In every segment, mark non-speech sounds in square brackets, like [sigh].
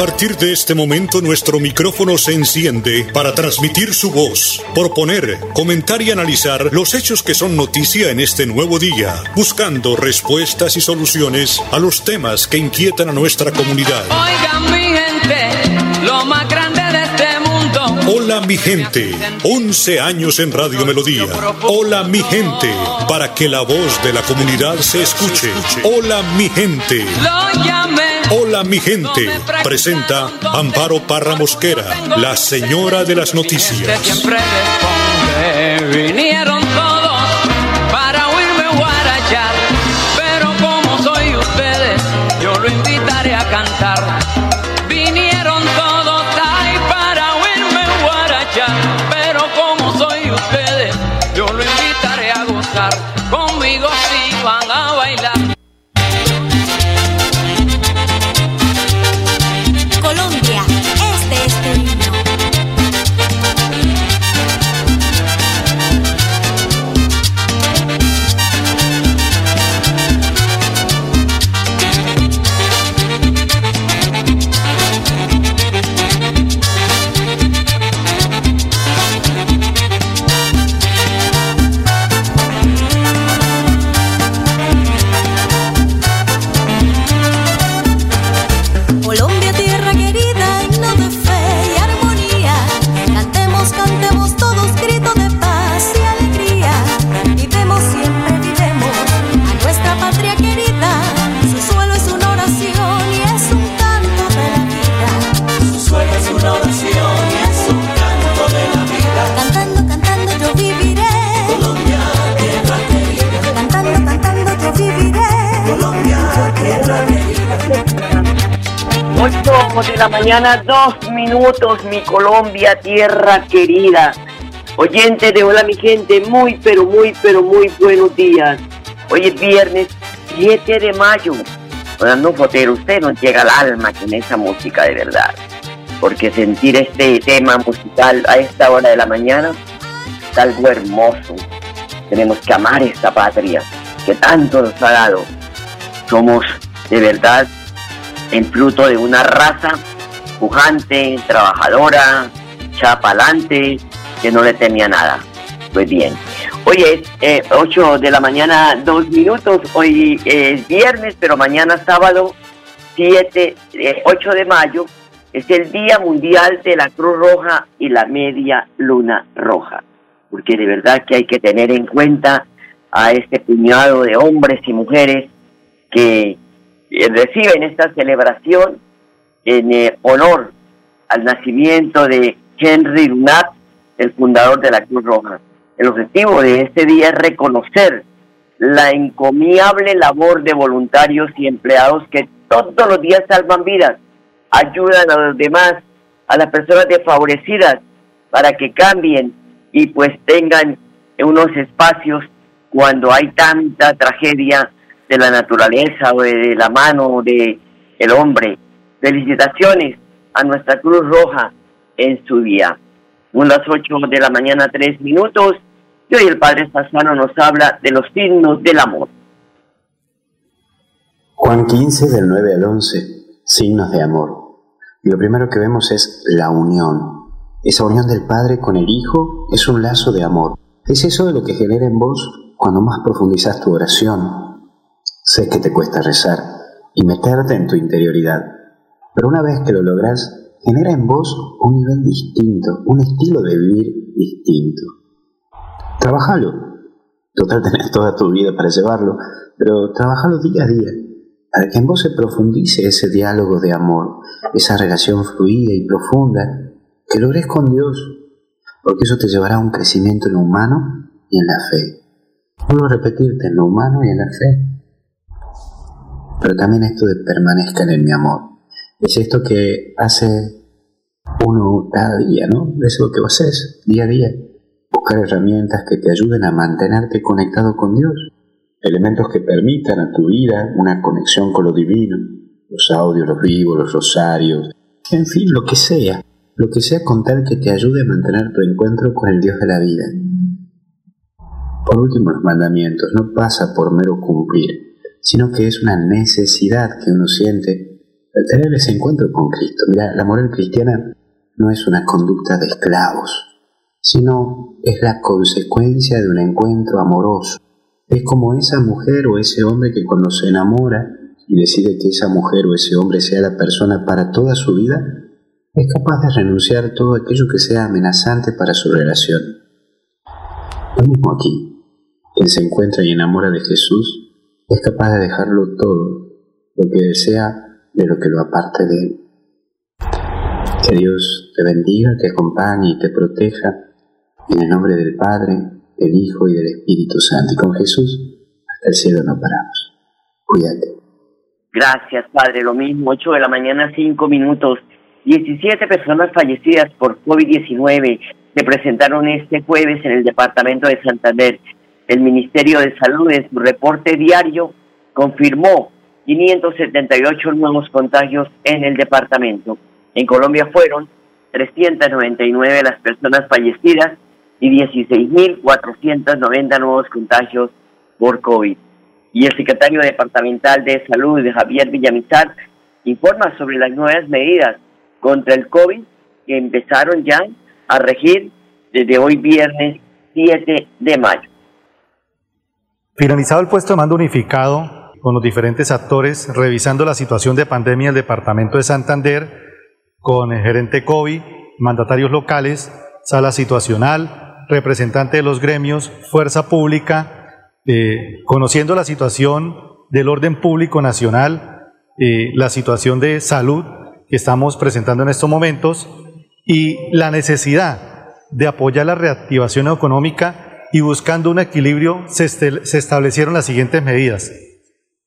partir de este momento nuestro micrófono se enciende para transmitir su voz, proponer, comentar y analizar los hechos que son noticia en este nuevo día, buscando respuestas y soluciones a los temas que inquietan a nuestra comunidad. Oigan mi gente, lo más grande de este mundo. Hola mi gente, 11 años en Radio Melodía. Hola mi gente, para que la voz de la comunidad se escuche. Hola mi gente. Lo llamé. Hola mi gente, presenta Amparo Parra Mosquera, la señora de las noticias. Vinieron mañana, dos minutos, mi Colombia, tierra querida. Oyente de Hola, mi gente, muy, pero muy, pero muy buenos días. Hoy es viernes 7 de mayo. Orlando Fotero, usted nos llega al alma con esa música de verdad. Porque sentir este tema musical a esta hora de la mañana es algo hermoso. Tenemos que amar esta patria que tanto nos ha dado. Somos de verdad el fruto de una raza pujante, trabajadora, chapalante, que no le temía nada. Pues bien, hoy es eh, 8 de la mañana, 2 minutos, hoy es viernes, pero mañana sábado 7, eh, 8 de mayo, es el Día Mundial de la Cruz Roja y la Media Luna Roja. Porque de verdad que hay que tener en cuenta a este puñado de hombres y mujeres que eh, reciben esta celebración en eh, honor al nacimiento de Henry Dunant, el fundador de la Cruz Roja. El objetivo de este día es reconocer la encomiable labor de voluntarios y empleados que todos los días salvan vidas, ayudan a los demás, a las personas desfavorecidas, para que cambien y pues tengan unos espacios cuando hay tanta tragedia de la naturaleza o de la mano de el hombre. Felicitaciones a nuestra Cruz Roja en su día. Son las 8 de la mañana, 3 minutos, y hoy el Padre Sassano nos habla de los signos del amor. Juan 15 del 9 al 11, signos de amor. Lo primero que vemos es la unión. Esa unión del Padre con el Hijo es un lazo de amor. Es eso de lo que genera en vos cuando más profundizas tu oración. Sé que te cuesta rezar y meterte en tu interioridad, pero una vez que lo logras, genera en vos un nivel distinto, un estilo de vivir distinto. Trabajalo. Total [laughs] tenés toda tu vida para llevarlo, pero trabajalo día a día, para que en vos se profundice ese diálogo de amor, esa relación fluida y profunda que logres con Dios, porque eso te llevará a un crecimiento en lo humano y en la fe. Vuelvo repetirte, en lo humano y en la fe. Pero también esto de permanezcan en mi amor. Es esto que hace uno cada día, ¿no? Es lo que vos haces día a día. Buscar herramientas que te ayuden a mantenerte conectado con Dios. Elementos que permitan a tu vida una conexión con lo divino. Los audios, los vivos, los rosarios. En fin, lo que sea. Lo que sea con tal que te ayude a mantener tu encuentro con el Dios de la vida. Por último, los mandamientos no pasa por mero cumplir, sino que es una necesidad que uno siente tener ese encuentro con Cristo. Mira, la moral cristiana no es una conducta de esclavos, sino es la consecuencia de un encuentro amoroso. Es como esa mujer o ese hombre que cuando se enamora y decide que esa mujer o ese hombre sea la persona para toda su vida, es capaz de renunciar todo aquello que sea amenazante para su relación. Lo mismo aquí, quien se encuentra y enamora de Jesús es capaz de dejarlo todo, lo que desea de lo que lo aparte de él. Que Dios te bendiga, te acompañe y te proteja en el nombre del Padre, del Hijo y del Espíritu Santo. Y con Jesús hasta el cielo no paramos. Cuídate. Gracias, Padre. Lo mismo, 8 de la mañana, 5 minutos. 17 personas fallecidas por COVID-19 se presentaron este jueves en el departamento de Santander. El Ministerio de Salud en su reporte diario confirmó 578 nuevos contagios en el departamento. En Colombia fueron 399 las personas fallecidas y 16.490 nuevos contagios por COVID. Y el secretario departamental de Salud, Javier Villamizar, informa sobre las nuevas medidas contra el COVID que empezaron ya a regir desde hoy viernes 7 de mayo. Finalizado el puesto de mando unificado con los diferentes actores, revisando la situación de pandemia el Departamento de Santander, con el gerente COVID, mandatarios locales, sala situacional, representante de los gremios, fuerza pública, eh, conociendo la situación del orden público nacional, eh, la situación de salud que estamos presentando en estos momentos y la necesidad de apoyar la reactivación económica y buscando un equilibrio se establecieron las siguientes medidas.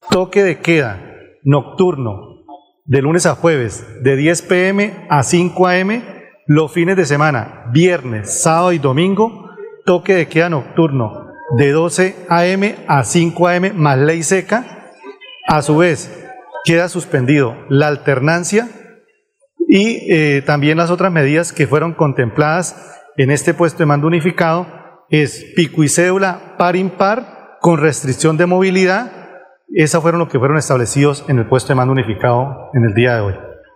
Toque de queda nocturno de lunes a jueves de 10 pm a 5 am, los fines de semana, viernes, sábado y domingo, toque de queda nocturno de 12 am a 5 am más ley seca. A su vez, queda suspendido la alternancia y eh, también las otras medidas que fueron contempladas en este puesto de mando unificado es pico y cédula par impar con restricción de movilidad. Esas fueron lo que fueron establecidos en el puesto de mando unificado en el día de hoy.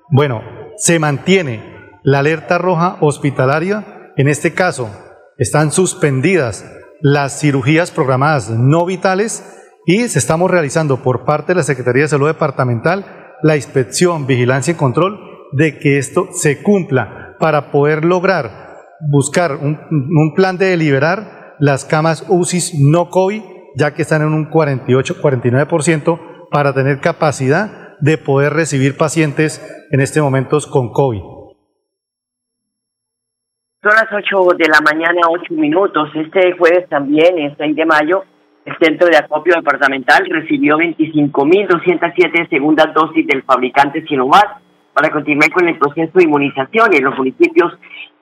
Bueno, se mantiene la alerta roja hospitalaria. En este caso, están suspendidas las cirugías programadas no vitales y se estamos realizando por parte de la Secretaría de Salud Departamental la inspección, vigilancia y control de que esto se cumpla para poder lograr buscar un, plan de liberar las camas UCI no COVID, ya que están en un 48-49%, para tener capacidad de poder recibir pacientes en este momento con COVID. Son las 8 de la mañana, 8 minutos. Este jueves también, el 6 de mayo, el Centro de Acopio Departamental recibió 25.207 segundas dosis del fabricante Sinovac para continuar con el proceso de inmunización en los municipios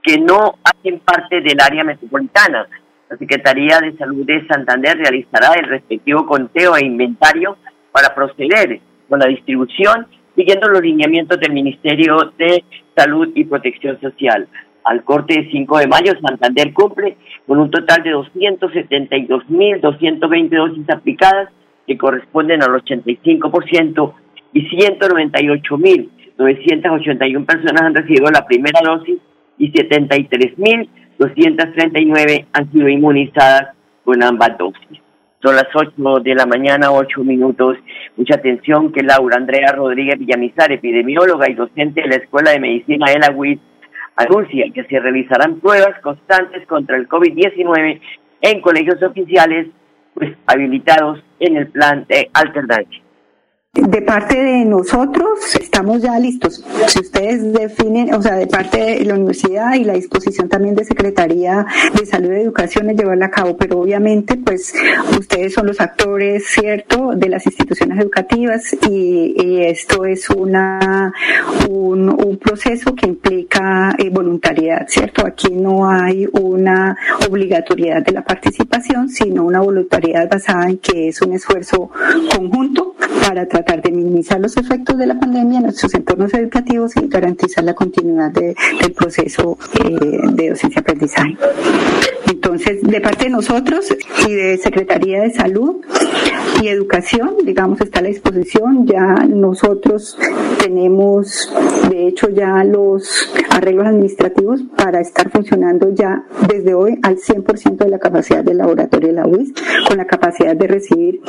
que no hacen parte del área metropolitana. La Secretaría de Salud de Santander realizará el respectivo conteo e inventario para proceder con la distribución siguiendo los lineamientos del Ministerio de Salud y Protección Social. Al corte de 5 de mayo, Santander cumple con un total de 272.220 dosis aplicadas que corresponden al 85% y 198.000 981 personas han recibido la primera dosis y 73.239 han sido inmunizadas con ambas dosis. Son las 8 de la mañana, 8 minutos. Mucha atención que Laura Andrea Rodríguez Villamizar, epidemióloga y docente de la Escuela de Medicina de la UIS, anuncia que se realizarán pruebas constantes contra el COVID-19 en colegios oficiales pues, habilitados en el plan de alternancia. De parte de nosotros estamos ya listos. Si ustedes definen, o sea, de parte de la universidad y la disposición también de Secretaría de Salud y Educación es llevarla a cabo, pero obviamente pues ustedes son los actores, ¿cierto?, de las instituciones educativas y, esto es una un, un proceso que implica eh, voluntariedad, ¿cierto? Aquí no hay una obligatoriedad de la participación, sino una voluntariedad basada en que es un esfuerzo conjunto para tratar de minimizar los efectos de la pandemia en nuestros entornos educativos y garantizar la continuidad del proceso eh, de docencia-aprendizaje. Entonces, de parte de nosotros y de Secretaría de Salud, y educación, digamos, está a la disposición. Ya nosotros tenemos, de hecho, ya los arreglos administrativos para estar funcionando ya desde hoy al 100% de la capacidad del laboratorio de la UIS, con la capacidad de recibir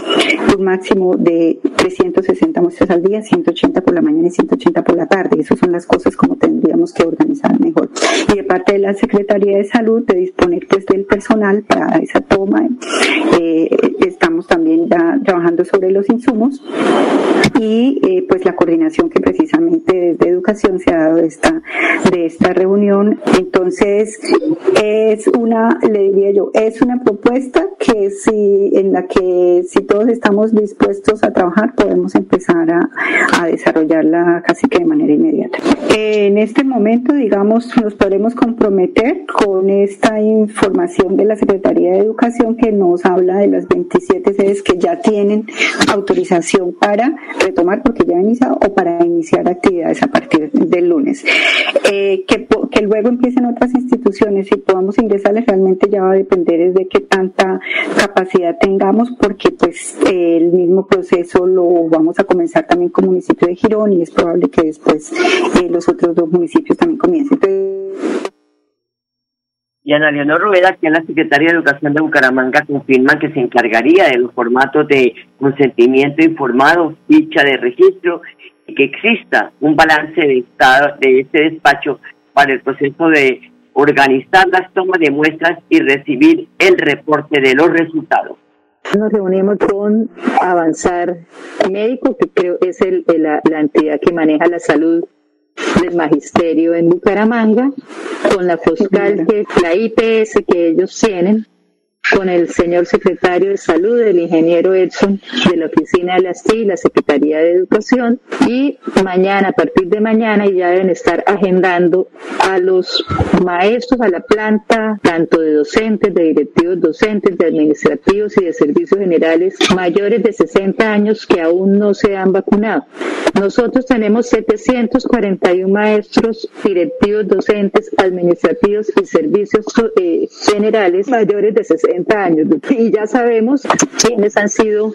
un máximo de 360 muestras al día, 180 por la mañana y 180 por la tarde. Esas son las cosas como tendríamos que organizar mejor. Y de parte de la Secretaría de Salud, de disponer pues del personal para esa toma, eh, estamos también ya trabajando sobre los insumos y eh, pues la coordinación que precisamente desde educación se ha dado de esta, de esta reunión. Entonces, es una, le diría yo, es una propuesta que si, en la que si todos estamos dispuestos a trabajar, podemos empezar a, a desarrollarla casi que de manera inmediata. En este momento, digamos, nos podemos comprometer con esta información de la Secretaría de Educación que nos habla de las 27 sedes que ya tienen autorización para retomar, porque ya han iniciado, o para iniciar actividades a partir del lunes. Eh, que, que luego empiecen otras instituciones y podamos ingresarles realmente ya va a depender de qué tanta capacidad tengamos, porque pues el mismo proceso lo vamos a comenzar también con el municipio de Girón y es probable que después eh, los otros dos municipios también comiencen. Y Ana Leonor Rueda, que es la secretaria de Educación de Bucaramanga, confirma que se encargaría de los formatos de consentimiento informado, ficha de registro y que exista un balance de estado de este despacho para el proceso de organizar las tomas de muestras y recibir el reporte de los resultados. Nos reunimos con Avanzar Médico, que creo es el, la entidad que maneja la salud del magisterio en Bucaramanga, con la fiscal, que la IPS que ellos tienen, con el señor secretario de Salud, el ingeniero Edson de la oficina de las TI, la Secretaría de Educación, y mañana, a partir de mañana, ya deben estar agendando a los maestros, a la planta, tanto de docentes, de directivos docentes, de administrativos y de servicios generales mayores de 60 años que aún no se han vacunado. Nosotros tenemos 741 maestros, directivos docentes, administrativos y servicios eh, generales mayores de 60 años y ya sabemos quiénes han sido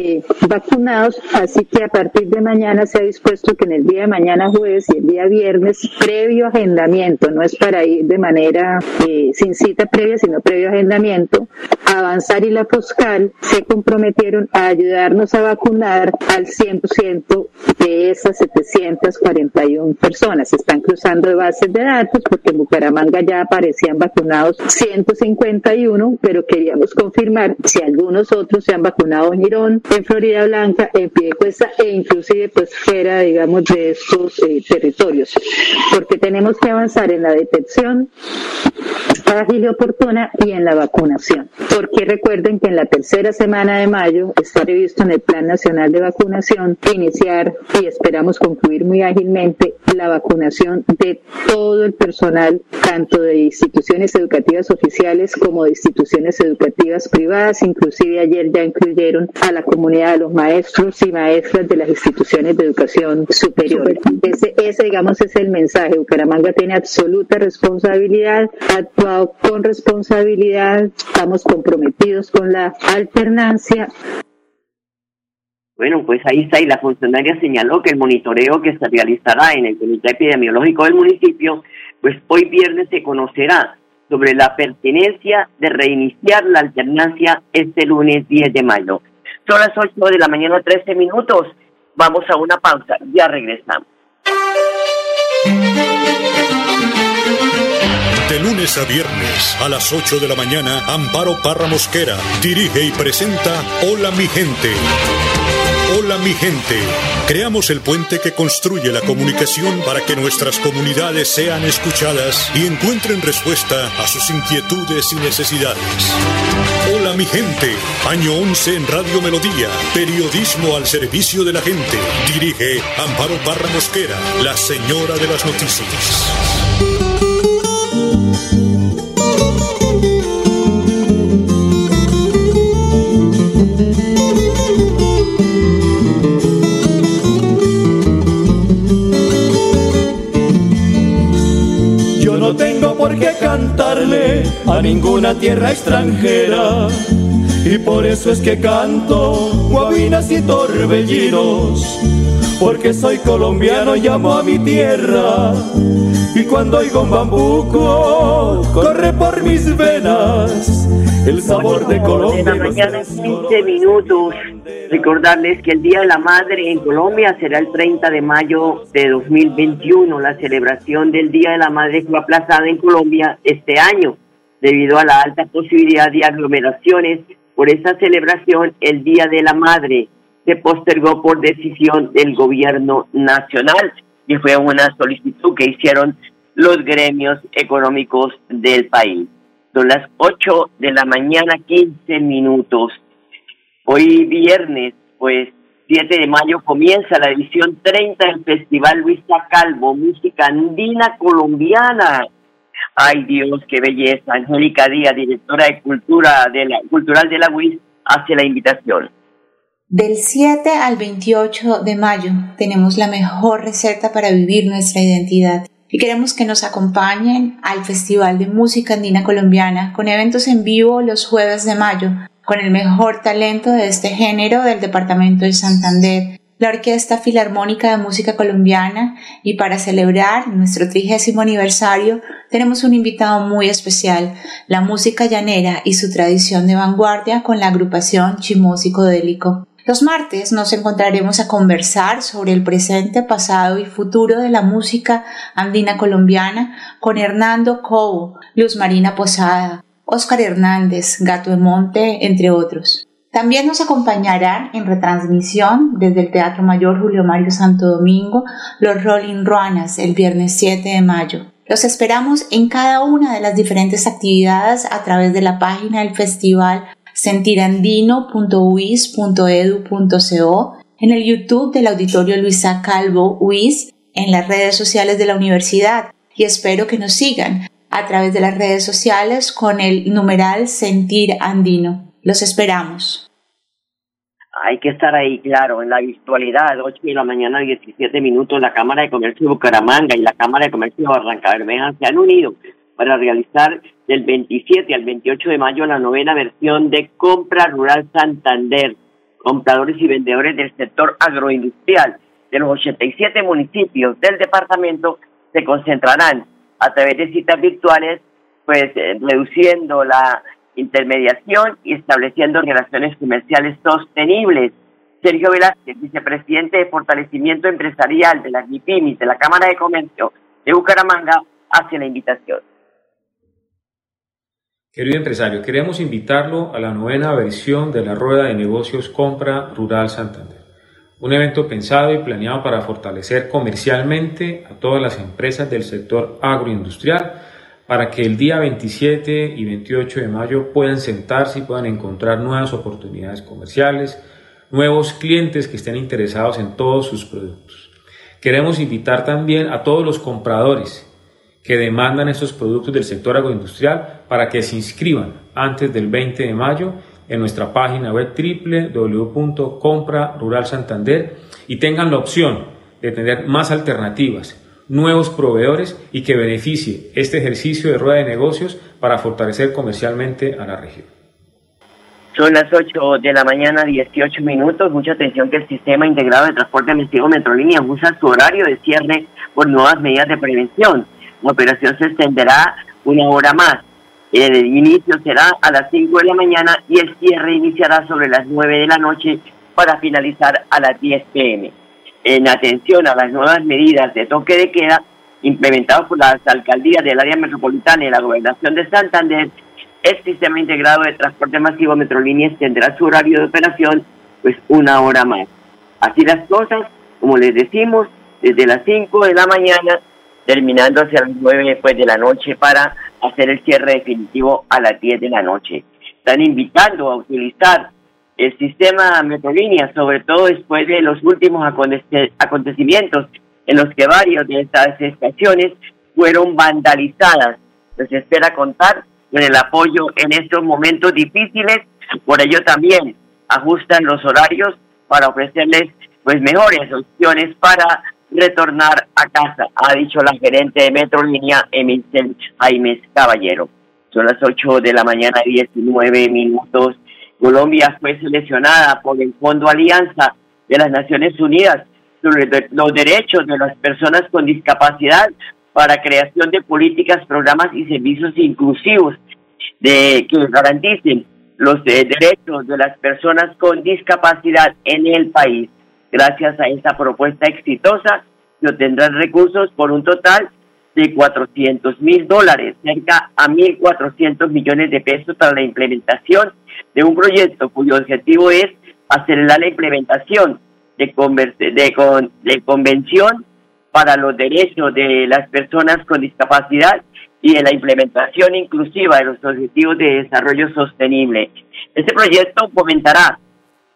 eh, vacunados, así que a partir de mañana se ha dispuesto que en el día de mañana jueves y el día viernes, previo agendamiento, no es para ir de manera eh, sin cita previa, sino previo agendamiento, Avanzar y la Foscal se comprometieron a ayudarnos a vacunar al 100% de esas 741 personas. Están cruzando de bases de datos porque en Bucaramanga ya aparecían vacunados 151 pero queríamos confirmar si algunos otros se han vacunado en Girón, en Florida Blanca, en Piedecuesta e inclusive pues fuera, digamos, de estos eh, territorios, porque tenemos que avanzar en la detección ágil y oportuna y en la vacunación. Porque recuerden que en la tercera semana de mayo está previsto en el Plan Nacional de Vacunación iniciar y esperamos concluir muy ágilmente la vacunación de todo el personal, tanto de instituciones educativas oficiales como de instituciones educativas privadas. Inclusive ayer ya incluyeron a la comunidad de los maestros y maestras de las instituciones de educación superior. Ese, ese digamos, es el mensaje. Bucaramanga tiene absoluta responsabilidad, ha actuado con responsabilidad, estamos comprometidos con la alternancia. Bueno, pues ahí está, y la funcionaria señaló que el monitoreo que se realizará en el Comité Epidemiológico del municipio, pues hoy viernes se conocerá sobre la pertinencia de reiniciar la alternancia este lunes 10 de mayo. Son las 8 de la mañana, 13 minutos. Vamos a una pausa, ya regresamos. De lunes a viernes a las 8 de la mañana, Amparo Parra Mosquera dirige y presenta Hola mi gente. Hola mi gente. Creamos el puente que construye la comunicación para que nuestras comunidades sean escuchadas y encuentren respuesta a sus inquietudes y necesidades. Hola mi gente. Año 11 en Radio Melodía. Periodismo al servicio de la gente. Dirige Amparo Parra Mosquera, la señora de las noticias. Por qué cantarle a ninguna tierra extranjera y por eso es que canto guabinas y torbellinos, porque soy colombiano y amo a mi tierra. Y cuando oigo un bambuco, corre por mis venas el sabor de Colombia. De la mañana, 15 minutos. Recordarles que el Día de la Madre en Colombia será el 30 de mayo de 2021. La celebración del Día de la Madre fue aplazada en Colombia este año debido a la alta posibilidad de aglomeraciones por esa celebración, el Día de la Madre se postergó por decisión del gobierno nacional y fue una solicitud que hicieron los gremios económicos del país. Son las 8 de la mañana, 15 minutos. Hoy viernes, pues 7 de mayo comienza la edición 30 del Festival Luisa Calvo, música andina colombiana Ay Dios, qué belleza. Angélica Díaz, directora de Cultura de la, Cultural de la UIS, hace la invitación. Del 7 al 28 de mayo tenemos la mejor receta para vivir nuestra identidad y queremos que nos acompañen al Festival de Música Andina Colombiana con eventos en vivo los jueves de mayo con el mejor talento de este género del Departamento de Santander la Orquesta Filarmónica de Música Colombiana y para celebrar nuestro trigésimo aniversario tenemos un invitado muy especial, la música llanera y su tradición de vanguardia con la agrupación Chimó Psicodélico. Los martes nos encontraremos a conversar sobre el presente, pasado y futuro de la música andina colombiana con Hernando Cobo, Luz Marina Posada, Óscar Hernández, Gato de Monte, entre otros. También nos acompañarán en retransmisión desde el Teatro Mayor Julio Mario Santo Domingo los Rolling Ruanas el viernes 7 de mayo. Los esperamos en cada una de las diferentes actividades a través de la página del festival sentirandino.uis.edu.co, en el YouTube del Auditorio Luisa Calvo UIS, en las redes sociales de la universidad y espero que nos sigan a través de las redes sociales con el numeral Sentir Andino. Los esperamos. Hay que estar ahí, claro, en la virtualidad, 8 de la mañana, 17 minutos, la Cámara de Comercio de Bucaramanga y la Cámara de Comercio de Barranca Bermeja se han unido para realizar del 27 al 28 de mayo la novena versión de Compra Rural Santander. Compradores y vendedores del sector agroindustrial de los 87 municipios del departamento se concentrarán a través de citas virtuales, pues eh, reduciendo la intermediación y estableciendo relaciones comerciales sostenibles. Sergio Velázquez, vicepresidente de Fortalecimiento Empresarial de las MIPIMIS de la Cámara de Comercio de Bucaramanga, hace la invitación. Querido empresario, queremos invitarlo a la novena versión de la Rueda de Negocios Compra Rural Santander. Un evento pensado y planeado para fortalecer comercialmente a todas las empresas del sector agroindustrial para que el día 27 y 28 de mayo puedan sentarse y puedan encontrar nuevas oportunidades comerciales, nuevos clientes que estén interesados en todos sus productos. Queremos invitar también a todos los compradores que demandan estos productos del sector agroindustrial para que se inscriban antes del 20 de mayo en nuestra página web www.compraruralsantander y tengan la opción de tener más alternativas nuevos proveedores y que beneficie este ejercicio de rueda de negocios para fortalecer comercialmente a la región. Son las 8 de la mañana, 18 minutos. Mucha atención que el Sistema Integrado de Transporte Masivo Metrolínea usa su horario de cierre por nuevas medidas de prevención. La operación se extenderá una hora más. El inicio será a las 5 de la mañana y el cierre iniciará sobre las 9 de la noche para finalizar a las 10 pm en atención a las nuevas medidas de toque de queda implementadas por las alcaldías del área metropolitana y la gobernación de Santander, el sistema integrado de transporte masivo Metrolíneas tendrá su horario de operación pues una hora más. Así las cosas, como les decimos, desde las 5 de la mañana, terminando hacia las 9 pues, de la noche para hacer el cierre definitivo a las 10 de la noche. Están invitando a utilizar el sistema Metrolínea, sobre todo después de los últimos acontecimientos en los que varias de estas estaciones fueron vandalizadas. Se espera contar con el apoyo en estos momentos difíciles, por ello también ajustan los horarios para ofrecerles pues mejores opciones para retornar a casa, ha dicho la gerente de Metrolínea, Emil Jaime Caballero. Son las 8 de la mañana, 19 minutos Colombia fue seleccionada por el Fondo Alianza de las Naciones Unidas sobre los derechos de las personas con discapacidad para creación de políticas, programas y servicios inclusivos de que garanticen los eh, derechos de las personas con discapacidad en el país. Gracias a esta propuesta exitosa, se obtendrán recursos por un total de 400 mil dólares, cerca a 1.400 millones de pesos para la implementación de un proyecto cuyo objetivo es acelerar la implementación de, de, de convención para los derechos de las personas con discapacidad y de la implementación inclusiva de los objetivos de desarrollo sostenible. Este proyecto fomentará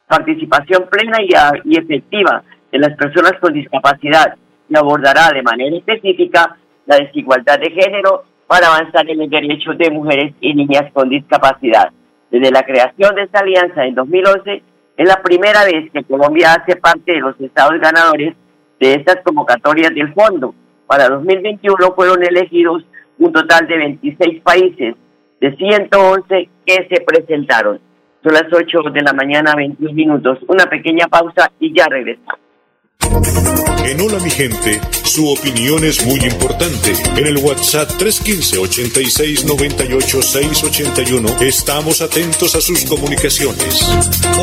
participación plena y, efectiva de las personas con discapacidad y abordará de manera específica la desigualdad de género para avanzar en los derechos de mujeres y niñas con discapacidad. Desde la creación de esta alianza en 2011, es la primera vez que Colombia hace parte de los estados ganadores de estas convocatorias del fondo. Para 2021 fueron elegidos un total de 26 países de 111 que se presentaron. Son las 8 de la mañana, 21 minutos. Una pequeña pausa y ya regresamos. En Hola mi gente, su opinión es muy importante. En el WhatsApp 315-8698-681 estamos atentos a sus comunicaciones.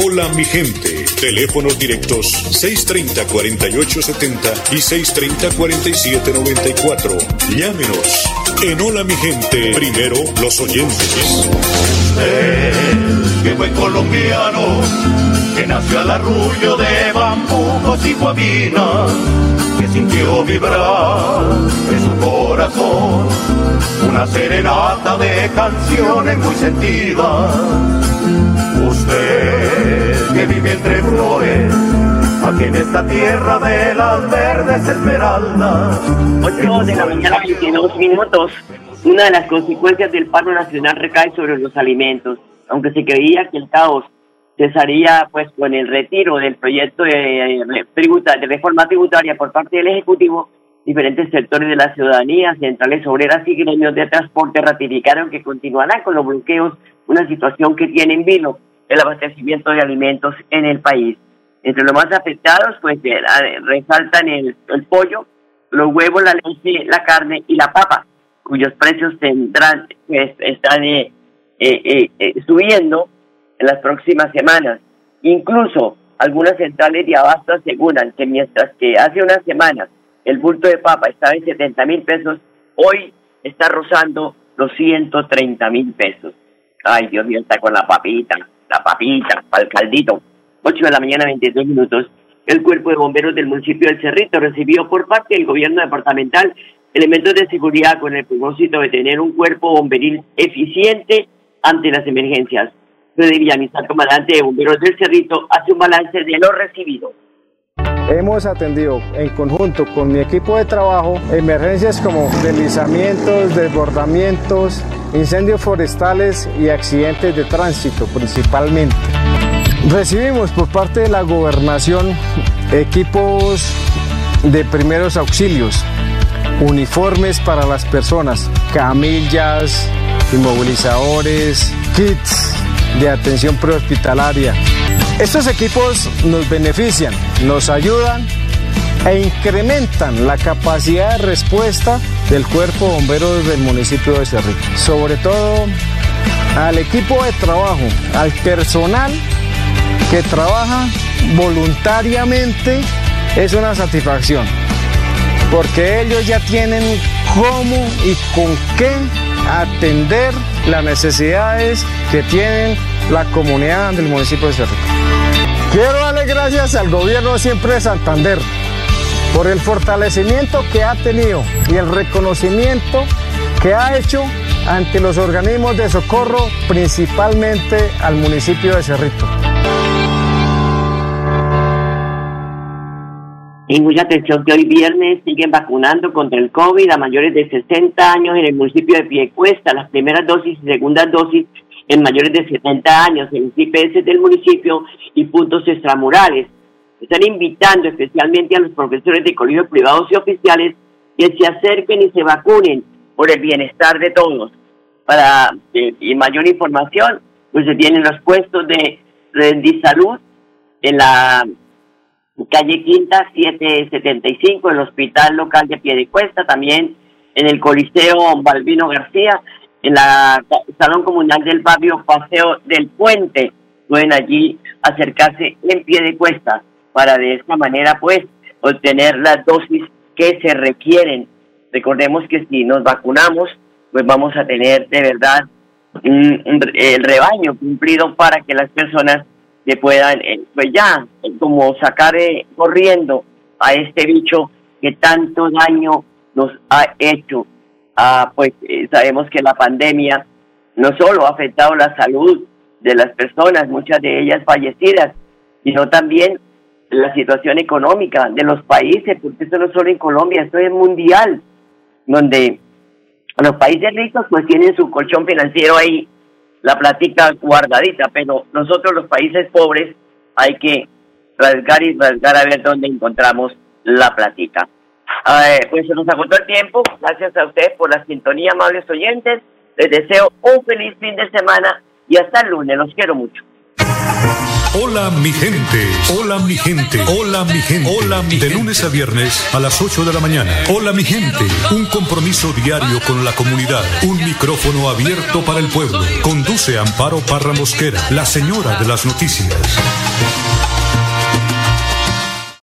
Hola mi gente, teléfonos directos 630-4870 y 630-4794. Llámenos. En Hola mi gente, primero los oyentes. que buen colombiano que nació al arrullo de y que sintió vibrar en su corazón una serenata de canciones muy sentidas. Usted que vive entre flores, aquí en esta tierra de las verdes esmeraldas. 8 de la mañana, 22 minutos. Una de las consecuencias del paro nacional recae sobre los alimentos. Aunque se creía que el caos cesaría pues con el retiro del proyecto de, tributa, de reforma tributaria por parte del Ejecutivo, diferentes sectores de la ciudadanía, centrales obreras y gremios de transporte ratificaron que continuarán con los bloqueos, una situación que tiene en vilo el abastecimiento de alimentos en el país. Entre los más afectados, pues resaltan el, pollo, los huevos, la leche, la carne y la papa, cuyos precios tendrán, pues, están eh, eh, eh, subiendo en las próximas semanas. Incluso algunas centrales de abasto aseguran que mientras que hace una semana el bulto de papa estaba en 70 mil pesos, hoy está rozando los 130 mil pesos. Ay, Dios mío, está con la papita, la papita, para el caldito. 8 de la mañana, 22 minutos. El cuerpo de bomberos del municipio del Cerrito recibió por parte del gobierno departamental elementos de seguridad con el propósito de tener un cuerpo bomberil eficiente ante las emergencias. Freddy Villamizar, comandante de bomberos del Cerrito, hace un balance de lo recibido. Hemos atendido en conjunto con mi equipo de trabajo emergencias como deslizamientos, desbordamientos, incendios forestales y accidentes de tránsito principalmente. Recibimos por parte de la gobernación equipos de primeros auxilios, uniformes para las personas, camillas, inmovilizadores, kits de atención prehospitalaria. Estos equipos nos benefician, nos ayudan e incrementan la capacidad de respuesta del cuerpo de bomberos del municipio de Cerrito. Sobre todo al equipo de trabajo, al personal que trabaja voluntariamente, es una satisfacción, porque ellos ya tienen cómo y con qué atender las necesidades que tienen la comunidad del municipio de Cerrito. Quiero darle gracias al gobierno siempre de Santander por el fortalecimiento que ha tenido y el reconocimiento que ha hecho ante los organismos de socorro, principalmente al municipio de Cerrito. Y mucha atención que hoy viernes siguen vacunando contra el COVID a mayores de 60 años en el municipio de Piecuesta. Las primeras dosis y segundas dosis en mayores de 70 años en los IPS del municipio y puntos extramurales. Están invitando especialmente a los profesores de colegios privados y oficiales que se acerquen y se vacunen por el bienestar de todos. Para eh, mayor información, pues se tienen los puestos de Rendisalud en la calle Quinta 775, el hospital local de Piedecuesta, también en el Coliseo Balbino García, en la Salón Comunal del Barrio Paseo del Puente. Pueden allí acercarse en pie de cuesta para de esta manera pues obtener las dosis que se requieren. Recordemos que si nos vacunamos, pues vamos a tener de verdad el rebaño cumplido para que las personas se puedan, eh, pues ya, como sacar eh, corriendo a este bicho que tanto daño nos ha hecho. Ah, pues eh, sabemos que la pandemia no solo ha afectado la salud de las personas, muchas de ellas fallecidas, sino también la situación económica de los países, porque esto no solo en Colombia, esto es mundial, donde los países ricos pues tienen su colchón financiero ahí, la platica guardadita, pero nosotros los países pobres hay que rasgar y rasgar a ver dónde encontramos la platica. pues se nos agotó el tiempo, gracias a ustedes por la sintonía, amables oyentes, les deseo un feliz fin de semana y hasta el lunes, los quiero mucho. Hola mi gente, hola mi gente, hola mi gente, hola mi De lunes a viernes a las 8 de la mañana. Hola mi gente, un compromiso diario con la comunidad, un micrófono abierto para el pueblo. Conduce Amparo Parra Mosquera, la señora de las noticias.